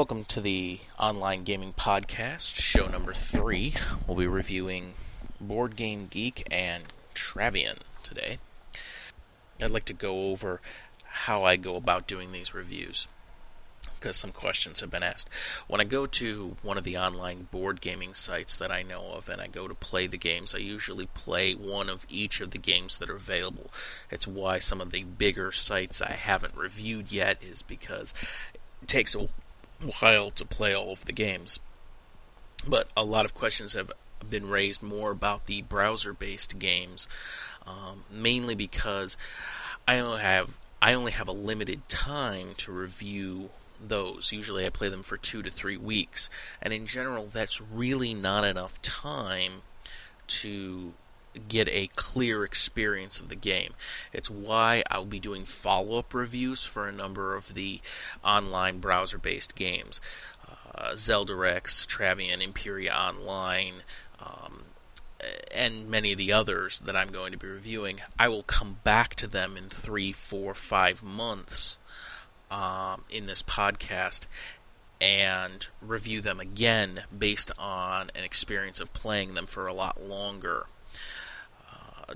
Welcome to the Online Gaming Podcast, show number three. We'll be reviewing Board Game Geek and Travian today. I'd like to go over how I go about doing these reviews because some questions have been asked. When I go to one of the online board gaming sites that I know of and I go to play the games, I usually play one of each of the games that are available. It's why some of the bigger sites I haven't reviewed yet is because it takes a while to play all of the games. But a lot of questions have been raised more about the browser based games, um, mainly because I only have I only have a limited time to review those. Usually I play them for two to three weeks, and in general, that's really not enough time to get a clear experience of the game. It's why I'll be doing follow up reviews for a number of the online browser based games. Uh, Zeldarex, Travian, Imperia Online, um, and many of the others that I'm going to be reviewing, I will come back to them in three, four, five months um, in this podcast and review them again based on an experience of playing them for a lot longer.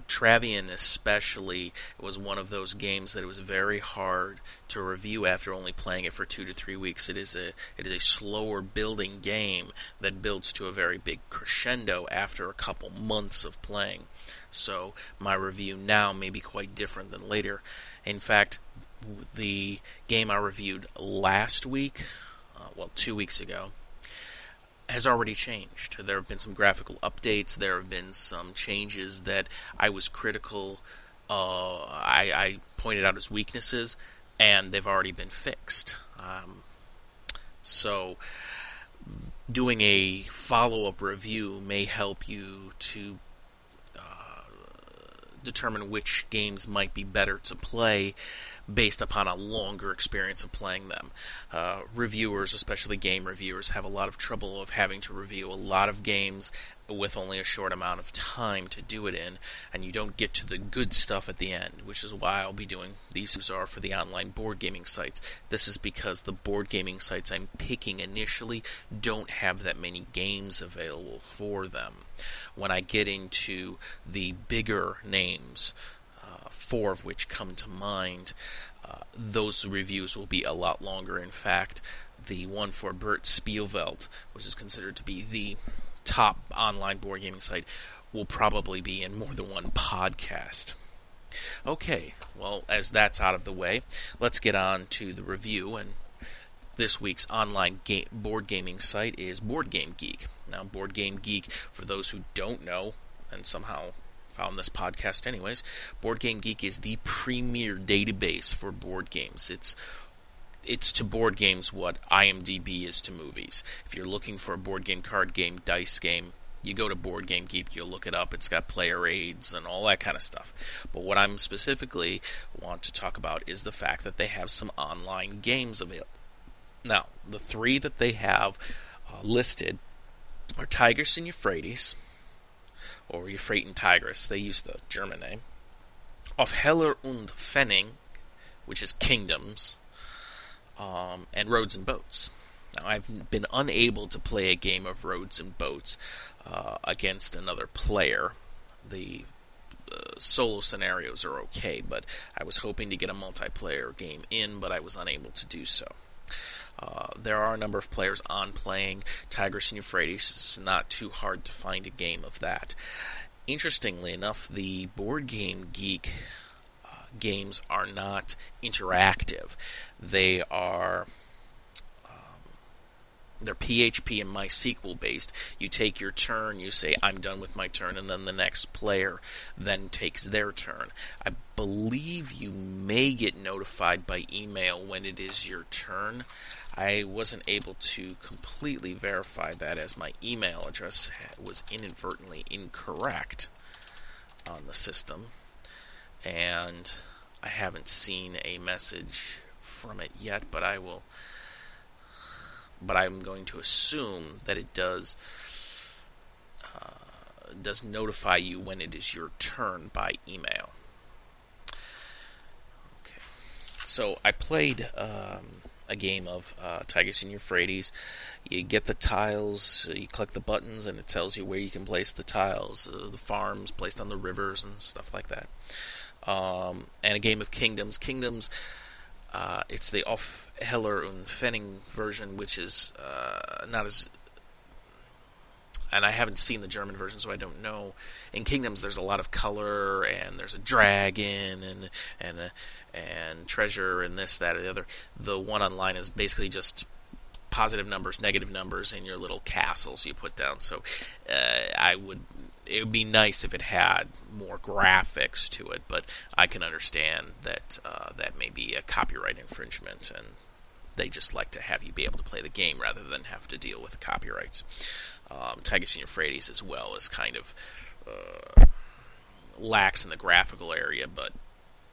Travian, especially, was one of those games that it was very hard to review after only playing it for two to three weeks. It is a it is a slower building game that builds to a very big crescendo after a couple months of playing. So my review now may be quite different than later. In fact, the game I reviewed last week, uh, well, two weeks ago, has already changed. There have been some graphical updates. There have been some changes that I was critical. Uh, I, I, pointed out as weaknesses, and they've already been fixed. Um, so, doing a follow-up review may help you to uh, determine which games might be better to play based upon a longer experience of playing them. Uh, reviewers, especially game reviewers, have a lot of trouble of having to review a lot of games with only a short amount of time to do it in, and you don't get to the good stuff at the end, which is why I'll be doing these are for the online board gaming sites. This is because the board gaming sites I'm picking initially don't have that many games available for them. When I get into the bigger names, four of which come to mind, uh, those reviews will be a lot longer. In fact, the one for Brettspielwelt, which is considered to be the top online board gaming site, will probably be in more than one podcast. Okay, well, as that's out of the way, let's get on to the review. And this week's online board gaming site is Board Game Geek. Now, Board Game Geek, for those who don't know, and somehow found this podcast anyways. Board Game Geek is the premier database for board games. It's it's to board games what IMDb is to movies. If you're looking for a board game, card game, dice game, you go to Board Game Geek, you'll look it up. It's got player aids and all that kind of stuff. But what I'm specifically want to talk about is the fact that they have some online games available. Now, the three that they have uh, listed are Tigers and Euphrates, or Euphrates and Tigris, they use the German name, Auf Heller und Pfennig, which is kingdoms, um, and roads and boats. Now, I've been unable to play a game of roads and boats uh, against another player. The uh, solo scenarios are okay, but I was hoping to get a multiplayer game in, but I was unable to do so. Uh, there are a number of players on playing Tigris and Euphrates. It's not too hard to find a game of that. Interestingly enough, the Board Game Geek uh, games are not interactive. They are they're PHP and MySQL based. You take your turn, you say, I'm done with my turn, and then the next player then takes their turn. I believe you may get notified by email when it is your turn. I wasn't able to completely verify that as my email address was inadvertently incorrect on the system. And I haven't seen a message from it yet, but I will but I'm going to assume that it does uh, does notify you when it is your turn by email. Okay, so I played um, a game of uh, and Euphrates. You get the tiles, you click the buttons, and it tells you where you can place the tiles, uh, the farms placed on the rivers, and stuff like that. Um, and a game of Kingdoms. Kingdoms, uh, it's the Auf Heller und Pfennig version, which is uh, not as and I haven't seen the German version, so I don't know. In Kingdoms, there's a lot of color, and there's a dragon, and and uh, and treasure, and this, that, and the other. The one online is basically just positive numbers, negative numbers, and your little castles you put down. So uh, I would. It would be nice if it had more graphics to it, but I can understand that uh, that may be a copyright infringement, and they just like to have you be able to play the game rather than have to deal with copyrights. Um, and Euphrates as well is kind of uh, lacks in the graphical area, but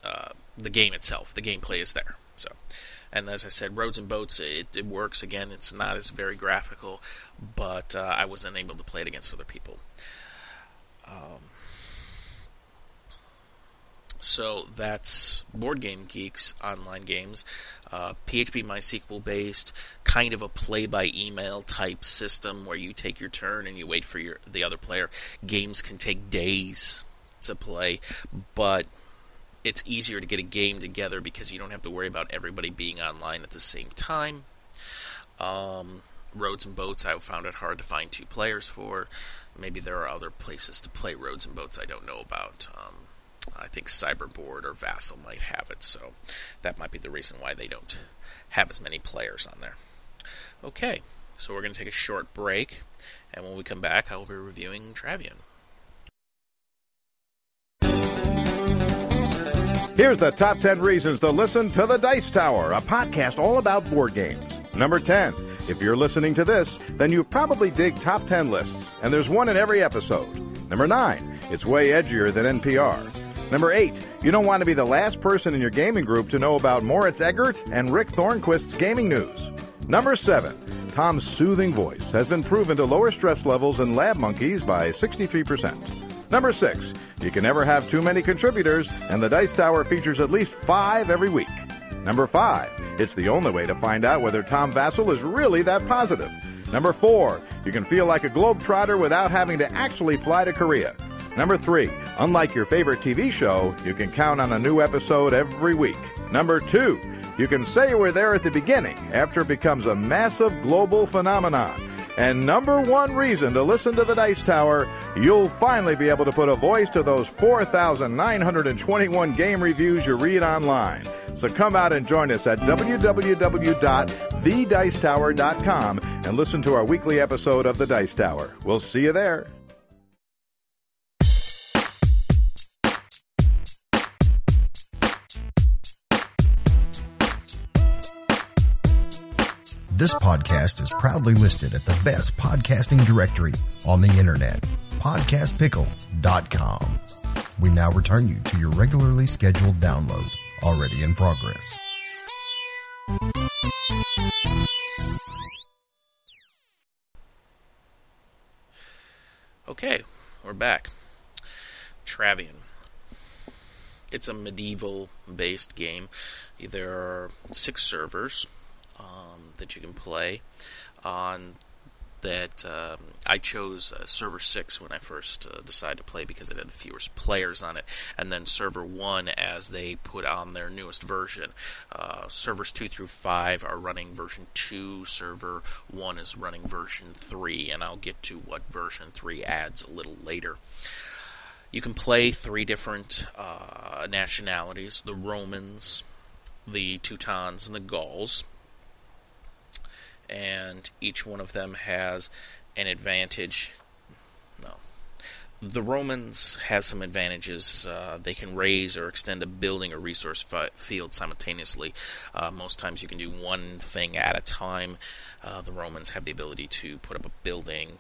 uh, the game itself, the gameplay is there. So, and as I said, Roads and Boats, it, it works. Again, it's not as very graphical, but uh, I was unable to play it against other people. Um, so that's Board Game Geeks online games. Uh, PHP MySQL based, kind of a play by email type system where you take your turn and you wait for your the other player. Games can take days to play, but it's easier to get a game together because you don't have to worry about everybody being online at the same time. Um, roads and boats, I found it hard to find two players for. Maybe there are other places to play roads and boats I don't know about. Um, I think Cyberboard or Vassal might have it, so that might be the reason why they don't have as many players on there. Okay, so we're going to take a short break, and when we come back, I will be reviewing Travian. Here's the top 10 reasons to listen to The Dice Tower, a podcast all about board games. Number 10. If you're listening to this, then you probably dig top 10 lists, and there's one in every episode. Number 9. It's way edgier than NPR. Number 8. You don't want to be the last person in your gaming group to know about Moritz Eggert and Rick Thornquist's gaming news. Number 7. Tom's soothing voice has been proven to lower stress levels in lab monkeys by 63%. Number 6. You can never have too many contributors, and the Dice Tower features at least five every week. Number 5. It's the only way to find out whether Tom Vasel is really that positive. Number 4. You can feel like a globetrotter without having to actually fly to Korea. Number three, unlike your favorite TV show, you can count on a new episode every week. Number two, you can say you were there at the beginning after it becomes a massive global phenomenon. And number one reason to listen to the Dice Tower, you'll finally be able to put a voice to those 4,921 game reviews you read online. So come out and join us at www.thedicetower.com and listen to our weekly episode of The Dice Tower. We'll see you there. This podcast is proudly listed at the best podcasting directory on the internet, podcastpickle.com. We now return you to your regularly scheduled download, already in progress. Okay, we're back. Travian. It's a medieval based game. There are six servers um, that you can play on that um, I chose uh, server 6 when I first uh, decided to play because it had the fewest players on it, and then server 1 as they put on their newest version. Uh, servers 2 through 5 are running version 2, server 1 is running version 3, and I'll get to what version 3 adds a little later. You can play three different uh, nationalities the Romans, the Teutons, and the Gauls and each one of them has an advantage. No. The Romans have some advantages. Uh, they can raise or extend a building or resource fi- field simultaneously. Uh, most times you can do one thing at a time. Uh, the Romans have the ability to put up a building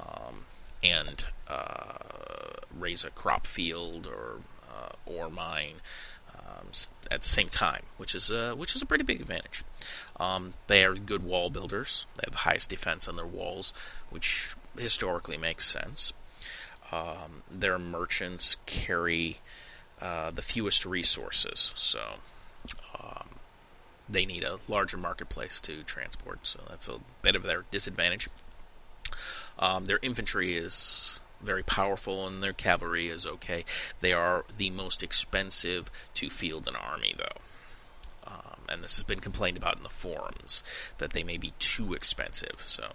um, and uh, raise a crop field or uh, ore mine um, at the same time, which is a, which is a pretty big advantage. Um, they are good wall builders. They have the highest defense on their walls, which historically makes sense. Um, their merchants carry uh, the fewest resources, so um, they need a larger marketplace to transport, so that's a bit of their disadvantage. Um, their infantry is very powerful, and their cavalry is okay. They are the most expensive to field an army, though. Um, and this has been complained about in the forums that they may be too expensive. So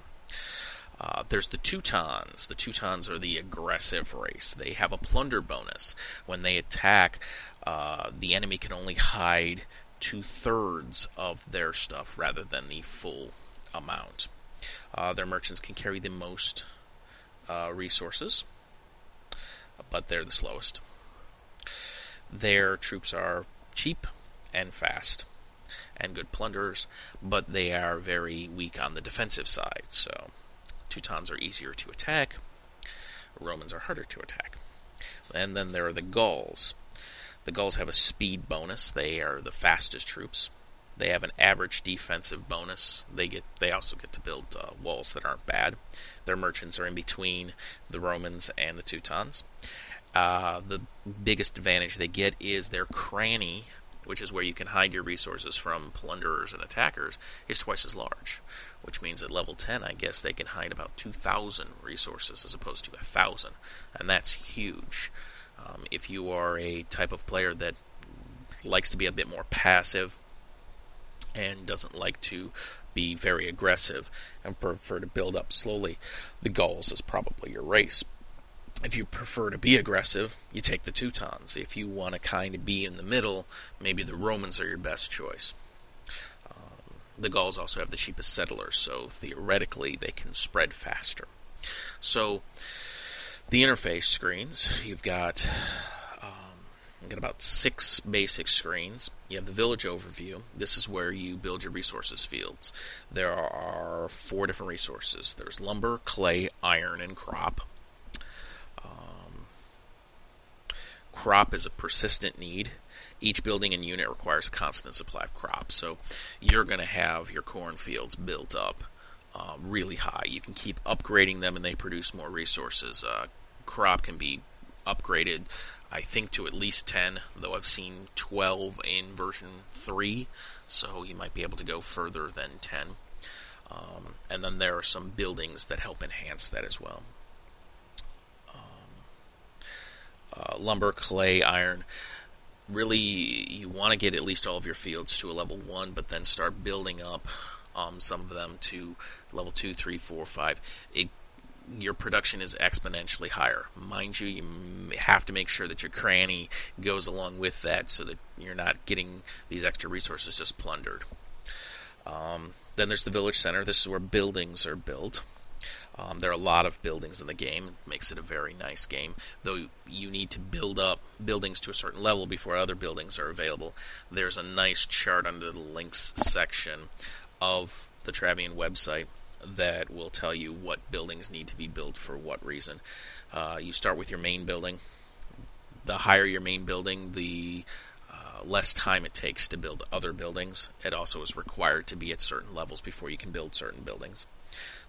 uh, there's the Teutons. The Teutons are the aggressive race. They have a plunder bonus. When they attack, uh, the enemy can only hide two thirds of their stuff rather than the full amount. Uh, their merchants can carry the most uh, resources, but they're the slowest. Their troops are cheap and fast and good plunderers, but they are very weak on the defensive side. So, Teutons are easier to attack, Romans are harder to attack. And then there are the Gauls. The Gauls have a speed bonus. They are the fastest troops. They have an average defensive bonus. They get they also get to build uh, walls that aren't bad. Their merchants are in between the Romans and the Teutons. Uh, the biggest advantage they get is their cranny, which is where you can hide your resources from plunderers and attackers, is twice as large. Which means at level 10, I guess they can hide about 2,000 resources as opposed to 1,000. And that's huge. Um, if you are a type of player that likes to be a bit more passive, and doesn't like to be very aggressive and prefer to build up slowly, the Gauls is probably your race. If you prefer to be aggressive, you take the Teutons. If you want to kind of be in the middle, maybe the Romans are your best choice. Um, the Gauls also have the cheapest settlers, so theoretically they can spread faster. So, the interface screens, you've got You've got about six basic screens. You have the village overview. This is where you build your resources fields. There are four different resources. There's lumber, clay, iron, and crop. Um, crop is a persistent need. Each building and unit requires a constant supply of crop, so you're going to have your corn fields built up uh, really high. You can keep upgrading them, and they produce more resources. Uh, crop can be upgraded I think to at least 10, though I've seen 12 in version 3, so you might be able to go further than 10. Um, and then there are some buildings that help enhance that as well. Um, uh, lumber, clay, iron. Really, you want to get at least all of your fields to a level 1, but then start building up um, some of them to level 2, 3, 4, 5. It your production is exponentially higher. Mind you, you have to make sure that your cranny goes along with that so that you're not getting these extra resources just plundered. Um, then there's the village center. This is where buildings are built. Um, there are a lot of buildings in the game. It makes it a very nice game, though you need to build up buildings to a certain level before other buildings are available. There's a nice chart under the links section of the Travian website that will tell you what buildings need to be built for what reason. Uh, you start with your main building. The higher your main building, the uh, less time it takes to build other buildings. It also is required to be at certain levels before you can build certain buildings.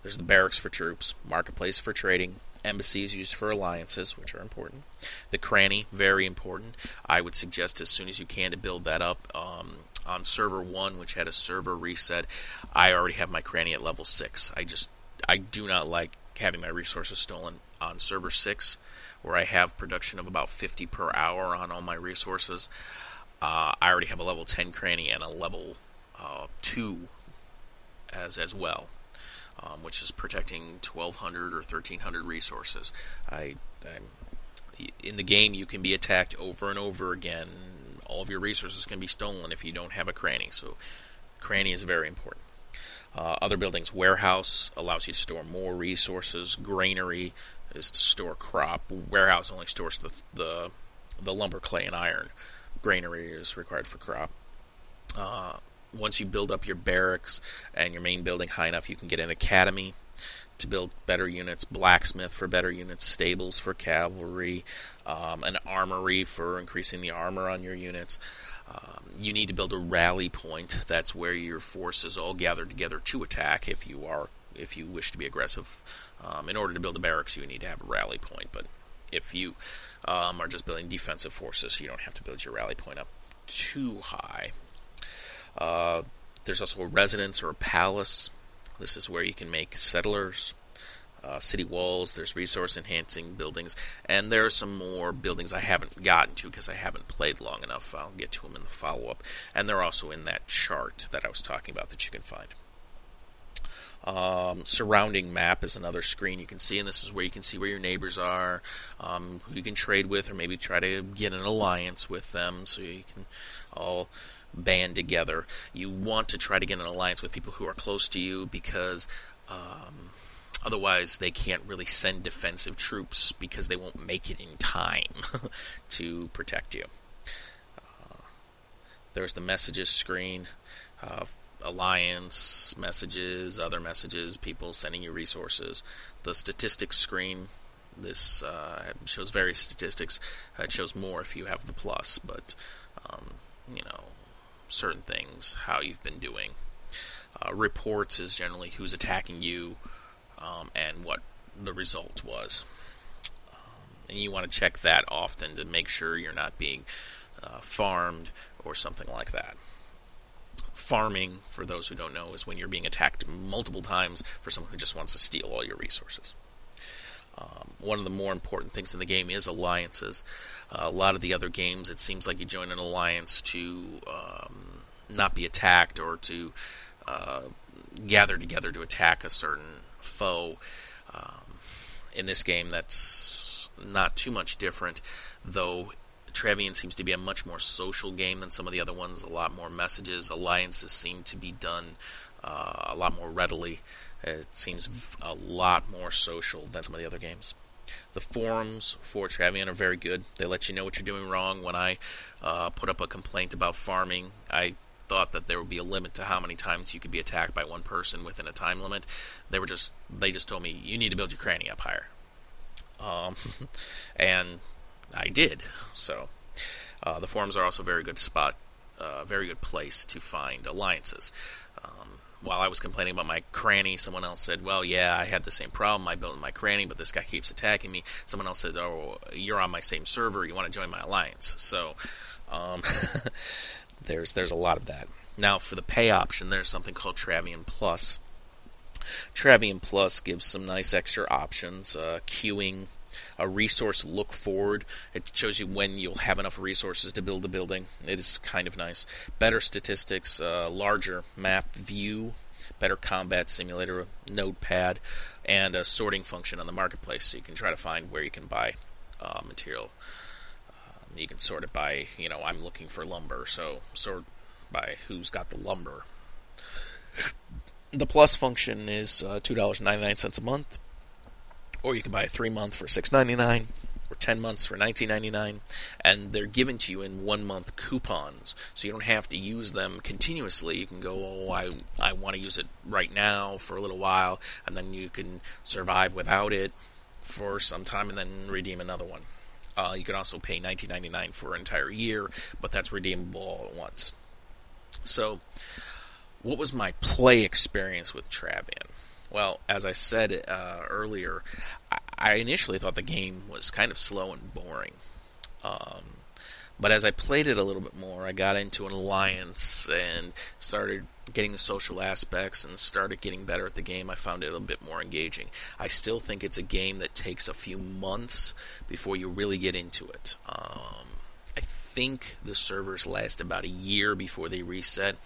There's the barracks for troops, marketplace for trading, embassies used for alliances, which are important. The cranny, very important. I would suggest as soon as you can to build that up. Um, on server one, which had a server reset, I already have my cranny at level six. I just I do not like having my resources stolen on server six, where I have production of about 50 per hour on all my resources. Uh, I already have a level 10 cranny and a level uh, two as as well. Um, which is protecting 1,200 or 1,300 resources. I, I'm, in the game, you can be attacked over and over again all of your resources can be stolen if you don't have a cranny. So, cranny is very important. Uh, other buildings, warehouse allows you to store more resources. Granary is to store crop. Warehouse only stores the the, the lumber, clay, and iron. Granary is required for crop. Uh, once you build up your barracks and your main building high enough, you can get an academy to build better units, blacksmith for better units, stables for cavalry, um, an armory for increasing the armor on your units. Um, you need to build a rally point. That's where your forces all gather together to attack. If you are, if you wish to be aggressive, um, in order to build a barracks, you need to have a rally point. But if you um, are just building defensive forces, you don't have to build your rally point up too high. Uh, there's also a residence or a palace. This is where you can make settlers, uh, city walls. There's resource enhancing buildings, and there are some more buildings I haven't gotten to because I haven't played long enough. I'll get to them in the follow up, and they're also in that chart that I was talking about that you can find. Um, surrounding map is another screen you can see, and this is where you can see where your neighbors are, um, who you can trade with, or maybe try to get an alliance with them so you can all band together. You want to try to get an alliance with people who are close to you because um, otherwise they can't really send defensive troops because they won't make it in time to protect you. Uh, there's the messages screen. Uh, alliance messages, other messages, people sending you resources. The statistics screen. This uh, shows various statistics. Uh, it shows more if you have the plus, but um, you know certain things, how you've been doing. Uh, reports is generally who's attacking you um, and what the result was. Um, and you want to check that often to make sure you're not being uh, farmed or something like that farming, for those who don't know, is when you're being attacked multiple times for someone who just wants to steal all your resources. Um, one of the more important things in the game is alliances. Uh, a lot of the other games, it seems like you join an alliance to um, not be attacked or to uh, gather together to attack a certain foe. Um, in this game, that's not too much different, though Travian seems to be a much more social game than some of the other ones. A lot more messages. Alliances seem to be done uh, a lot more readily. It seems a lot more social than some of the other games. The forums for Travian are very good. They let you know what you're doing wrong. When I uh, put up a complaint about farming, I thought that there would be a limit to how many times you could be attacked by one person within a time limit. They were just they just told me you need to build your cranny up higher. Um, and I did. So uh, the forums are also a very good spot, a uh, very good place to find alliances. While I was complaining about my cranny, someone else said, "Well, yeah, I had the same problem. I built my cranny, but this guy keeps attacking me." Someone else says, "Oh, you're on my same server. You want to join my alliance?" So um, there's there's a lot of that. Now for the pay option, there's something called Travian Plus. Travian Plus gives some nice extra options, uh, queuing, a resource look forward. It shows you when you'll have enough resources to build a building. It is kind of nice. Better statistics, uh, larger map view, better combat simulator, notepad, and a sorting function on the marketplace so you can try to find where you can buy uh, material. Um, you can sort it by, you know, I'm looking for lumber, so sort by who's got the lumber. The plus function is uh, $2.99 a month or you can buy a three month for six ninety nine or 10 months for 19.99 and they're given to you in one month coupons. So you don't have to use them continuously. You can go oh I, I want to use it right now for a little while and then you can survive without it for some time and then redeem another one. Uh, you can also pay 19.99 for an entire year but that's redeemable all at once. So what was my play experience with Travian well, as I said uh, earlier, I, initially thought the game was kind of slow and boring. Um, but as I played it a little bit more, I got into an alliance and started getting the social aspects and started getting better at the game. I found it a bit more engaging. I still think it's a game that takes a few months before you really get into it. Um, I think the servers last about a year before they reset.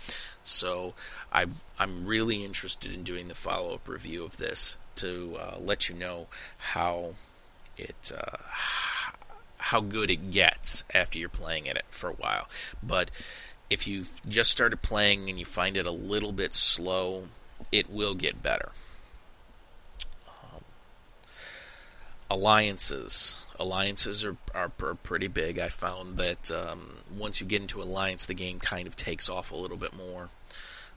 So I, I'm really interested in doing the follow up review of this to uh, let you know how it uh, how good it gets after you're playing it for a while. But if you've just started playing and you find it a little bit slow, it will get better. Alliances. Alliances are, are, are, pretty big. I found that um, once you get into alliance, the game kind of takes off a little bit more.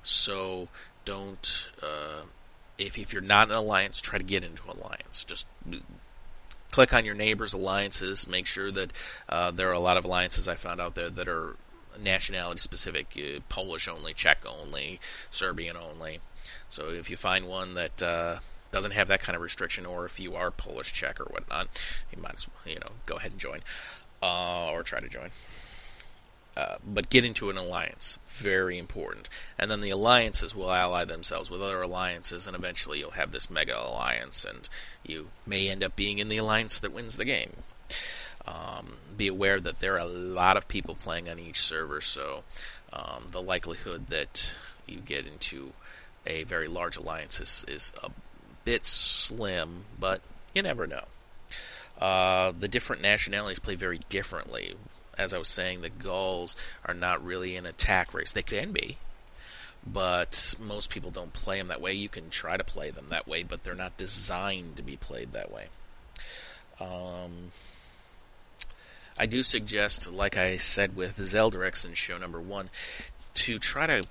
So don't, uh, if, if you're not an alliance, try to get into alliance. Just click on your neighbors' alliances. Make sure that uh, there are a lot of alliances I found out there that are nationality specific uh, Polish only, Czech only, Serbian only. So if you find one that uh, doesn't have that kind of restriction, or if you are Polish, Czech, or whatnot, you might as well, you know, go ahead and join, uh, or try to join. uh, but get into an alliance. Very important. And then the alliances will ally themselves with other alliances, and eventually you'll have this mega alliance, and you may end up being in the alliance that wins the game. Um, be aware that there are a lot of people playing on each server, so um, the likelihood that you get into a very large alliance is, is a bit slim, but you never know. Uh, the different nationalities play very differently as I was saying, the Gauls are not really an attack race. They can be, but most people don't play them that way. You can try to play them that way, but they're not designed to be played that way. Um, I do suggest, like I said with Zeldrex in show number one, to try to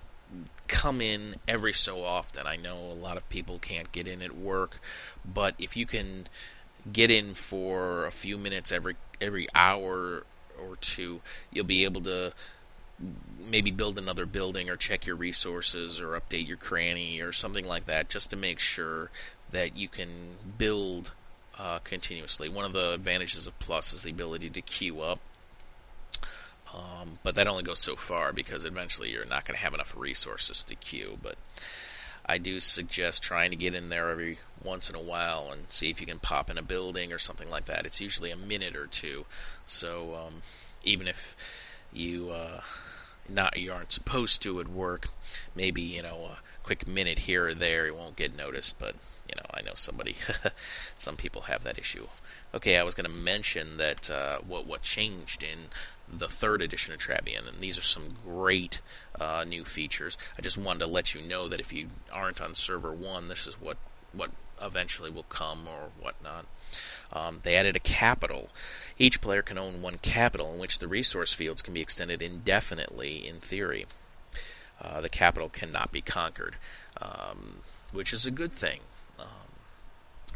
come in every so often. I know a lot of people can't get in at work, but if you can get in for a few minutes every every hour or two, you'll be able to maybe build another building or check your resources or update your cranny or something like that just to make sure that you can build uh, continuously. One of the advantages of Plus is the ability to queue up. Um, but that only goes so far because eventually you're not going to have enough resources to queue. But I do suggest trying to get in there every once in a while and see if you can pop in a building or something like that. It's usually a minute or two, so um, even if you uh, not you aren't supposed to at work, maybe you know a quick minute here or there, it won't get noticed. But you know, I know somebody, some people have that issue. Okay, I was going to mention that uh, what what changed in the third edition of Travian, and these are some great uh, new features. I just wanted to let you know that if you aren't on server one, this is what what eventually will come or whatnot. Um, they added a capital. Each player can own one capital in which the resource fields can be extended indefinitely in theory. Uh, the capital cannot be conquered, um, which is a good thing. Um,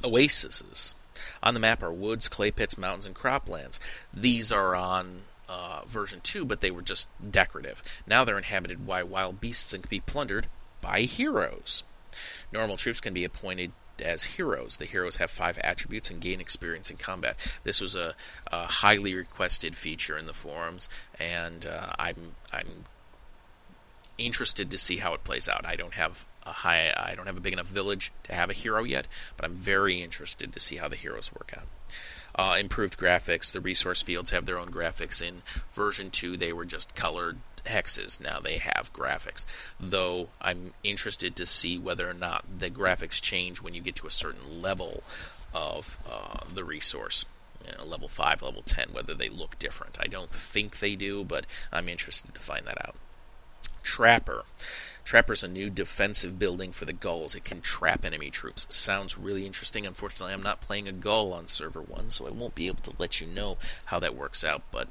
oases. On the map are woods, clay pits, mountains, and croplands. These are on uh, version 2, but they were just decorative. Now they're inhabited by wild beasts and can be plundered by heroes. Normal troops can be appointed as heroes. The heroes have five attributes and gain experience in combat. This was a, a highly requested feature in the forums, and uh, I'm I'm interested to see how it plays out. I don't have a high I don't have a big enough village to have a hero yet, but I'm very interested to see how the heroes work out. Uh, improved graphics. The resource fields have their own graphics. In version 2, they were just colored hexes. Now they have graphics. Though I'm interested to see whether or not the graphics change when you get to a certain level of uh, the resource. You know, level 5, level 10, whether they look different. I don't think they do, but I'm interested to find that out. Trapper. Trapper's a new defensive building for the Gauls. It can trap enemy troops. Sounds really interesting. Unfortunately, I'm not playing a Gaul on server 1, so I won't be able to let you know how that works out, but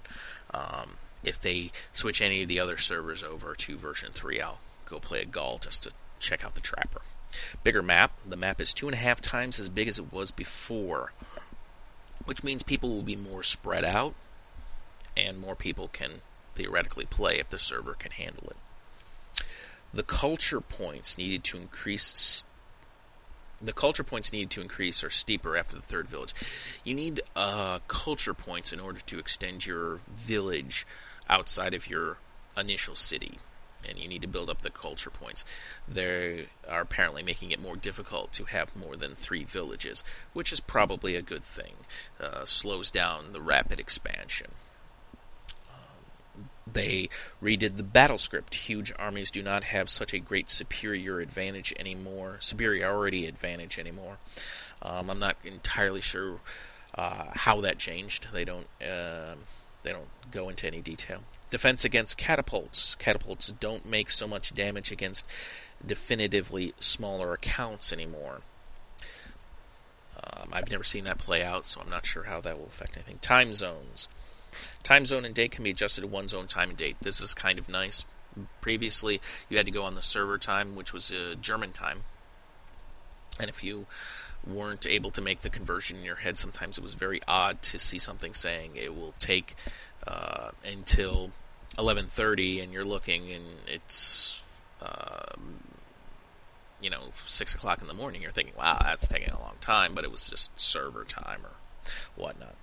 um, if they switch any of the other servers over to version 3, I'll go play a Gaul just to check out the Trapper. Bigger map. The map is two and a half times as big as it was before, which means people will be more spread out, and more people can theoretically play if the server can handle it. The culture points needed to increase the culture points needed to increase are steeper after the third village. You need uh, culture points in order to extend your village outside of your initial city. And you need to build up the culture points. They are apparently making it more difficult to have more than three villages, which is probably a good thing. Uh, slows down the rapid expansion. They redid the battle script. Huge armies do not have such a great superior advantage anymore, superiority advantage anymore. Um, I'm not entirely sure uh, how that changed. They don't uh, they don't go into any detail. Defense against catapults. Catapults don't make so much damage against definitively smaller accounts anymore. Um, I've never seen that play out, so I'm not sure how that will affect anything. Time zones. Time zone and date can be adjusted to one's own time and date. This is kind of nice. Previously, you had to go on the server time, which was uh, German time. And if you weren't able to make the conversion in your head, sometimes it was very odd to see something saying it will take uh, until 11:30, and you're looking, and it's uh, you know six o'clock in the morning. You're thinking, "Wow, that's taking a long time," but it was just server time or whatnot.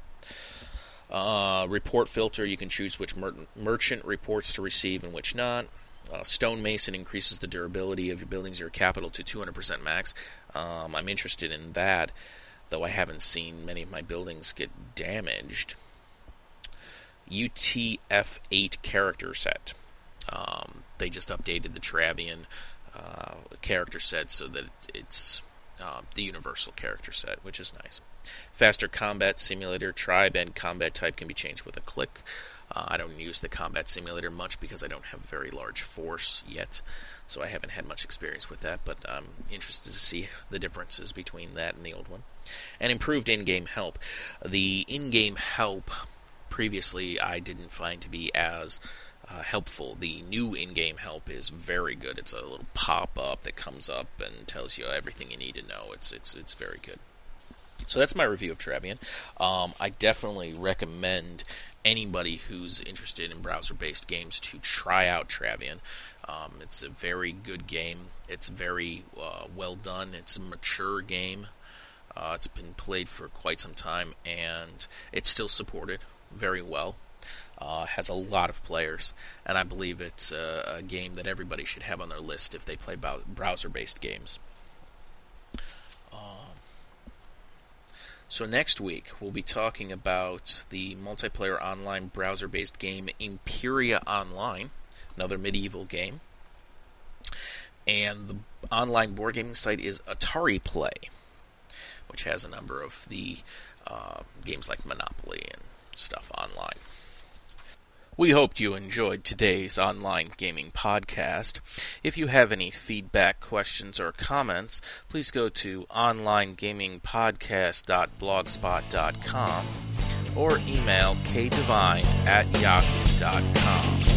Uh, report filter, you can choose which mer- merchant reports to receive and which not. Uh, stonemason increases the durability of your buildings, your capital to 200% max. Um, I'm interested in that, though I haven't seen many of my buildings get damaged. UTF-8 character set. Um, they just updated the Travian uh, character set so that it's uh, the universal character set, which is nice. Faster combat simulator, tribe, and combat type can be changed with a click. Uh, I don't use the combat simulator much because I don't have a very large force yet, so I haven't had much experience with that, but I'm interested to see the differences between that and the old one. And improved in game help. The in game help previously I didn't find to be as uh, helpful. The new in-game help is very good. It's a little pop-up that comes up and tells you everything you need to know. It's it's it's very good. So that's my review of Travian. Um, I definitely recommend anybody who's interested in browser-based games to try out Travian. Um, it's a very good game. It's very uh, well done. It's a mature game. Uh, it's been played for quite some time, and it's still supported very well. Uh, has a lot of players, and I believe it's a, a, game that everybody should have on their list if they play browser-based games. Um, so next week we'll be talking about the multiplayer online browser-based game Imperia Online, another medieval game, and the online board gaming site is Atari Play, which has a number of the uh, games like Monopoly and stuff online. We hoped you enjoyed today's online gaming podcast. If you have any feedback, questions, or comments, please go to onlinegamingpodcast.blogspot.com or email kdevine at yahoo.com.